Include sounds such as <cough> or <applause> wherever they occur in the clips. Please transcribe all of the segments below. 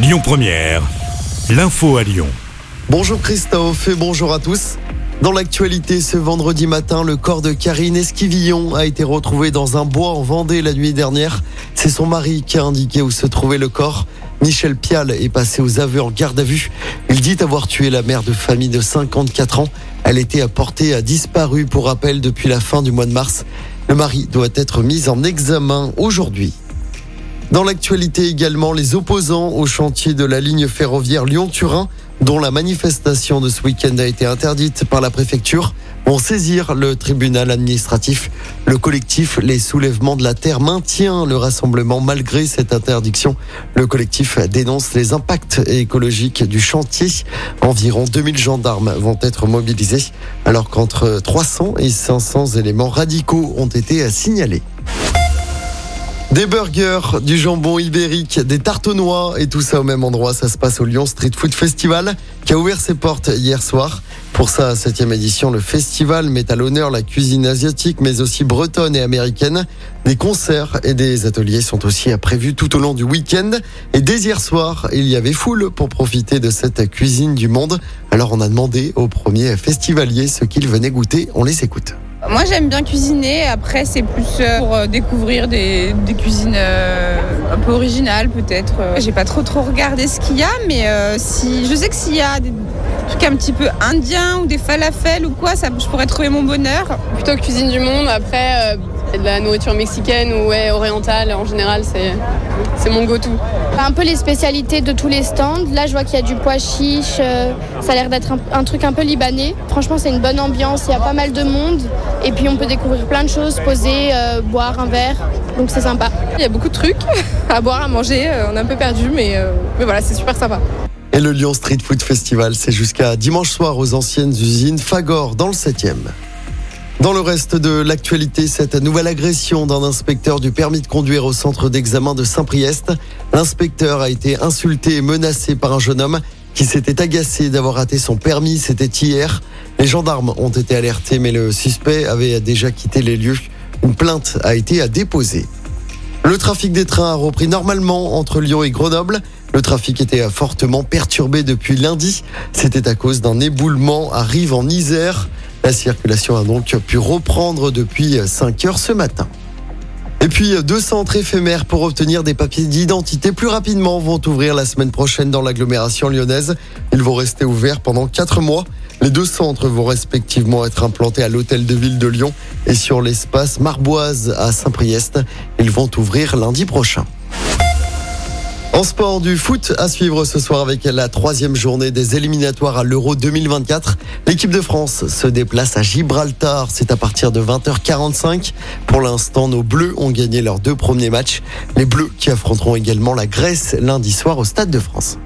Lyon Première, l'info à Lyon. Bonjour Christophe et bonjour à tous. Dans l'actualité, ce vendredi matin, le corps de Karine Esquivillon a été retrouvé dans un bois en Vendée la nuit dernière. C'est son mari qui a indiqué où se trouvait le corps. Michel Pial est passé aux aveux en garde à vue. Il dit avoir tué la mère de famille de 54 ans. Elle était apportée à disparu pour rappel depuis la fin du mois de mars. Le mari doit être mis en examen aujourd'hui. Dans l'actualité également, les opposants au chantier de la ligne ferroviaire Lyon-Turin, dont la manifestation de ce week-end a été interdite par la préfecture, vont saisir le tribunal administratif. Le collectif Les Soulèvements de la Terre maintient le rassemblement malgré cette interdiction. Le collectif dénonce les impacts écologiques du chantier. Environ 2000 gendarmes vont être mobilisés, alors qu'entre 300 et 500 éléments radicaux ont été signalés. Des burgers, du jambon ibérique, des tartes noix et tout ça au même endroit. Ça se passe au Lyon Street Food Festival qui a ouvert ses portes hier soir. Pour sa septième édition, le festival met à l'honneur la cuisine asiatique mais aussi bretonne et américaine. Des concerts et des ateliers sont aussi prévus tout au long du week-end. Et dès hier soir, il y avait foule pour profiter de cette cuisine du monde. Alors on a demandé aux premiers festivaliers ce qu'ils venaient goûter. On les écoute. Moi j'aime bien cuisiner, après c'est plus euh, pour euh, découvrir des, cuisines euh, un peu originales peut-être. J'ai pas trop trop regardé ce qu'il y a, mais si je sais que s'il y a des trucs un petit peu indiens ou des falafels ou quoi, ça, je pourrais trouver mon bonheur. Plutôt cuisine du monde, après de la nourriture mexicaine ou ouais, orientale en général, c'est, c'est mon go-to. Un peu les spécialités de tous les stands. Là, je vois qu'il y a du pois chiche, euh, ça a l'air d'être un, un, truc un peu libanais. Franchement, c'est une bonne ambiance, il y a pas mal de monde. Et puis, on peut découvrir plein de choses, poser, euh, boire un verre. Donc, c'est sympa. Il y a beaucoup de trucs <laughs> à boire, à manger. Euh, on est un peu perdu, mais, mais voilà, c'est super sympa. Et le Lyon Street Food Festival, c'est jusqu'à dimanche soir aux anciennes usines Fagor dans le 7e. Dans le reste de l'actualité, cette nouvelle agression d'un inspecteur du permis de conduire au centre d'examen de Saint-Priest. L'inspecteur a été insulté et menacé par un jeune homme qui s'était agacé d'avoir raté son permis. C'était hier. Les gendarmes ont été alertés, mais le suspect avait déjà quitté les lieux. Une plainte a été à déposer. Le trafic des trains a repris normalement entre Lyon et Grenoble. Le trafic était fortement perturbé depuis lundi. C'était à cause d'un éboulement à Rive en Isère. La circulation a donc pu reprendre depuis 5 heures ce matin. Et puis, deux centres éphémères pour obtenir des papiers d'identité plus rapidement vont ouvrir la semaine prochaine dans l'agglomération lyonnaise. Ils vont rester ouverts pendant 4 mois. Les deux centres vont respectivement être implantés à l'hôtel de ville de Lyon et sur l'espace Marboise à Saint-Priest. Ils vont ouvrir lundi prochain. En sport du foot à suivre ce soir avec la troisième journée des éliminatoires à l'Euro 2024. L'équipe de France se déplace à Gibraltar. C'est à partir de 20h45. Pour l'instant, nos Bleus ont gagné leurs deux premiers matchs. Les Bleus qui affronteront également la Grèce lundi soir au Stade de France.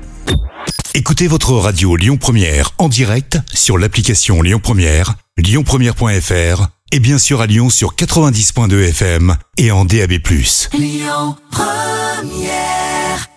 Écoutez votre radio Lyon Première en direct sur l'application Lyon Première, lyonpremière.fr et bien sûr à Lyon sur 90.2 FM et en DAB+. Lyon Première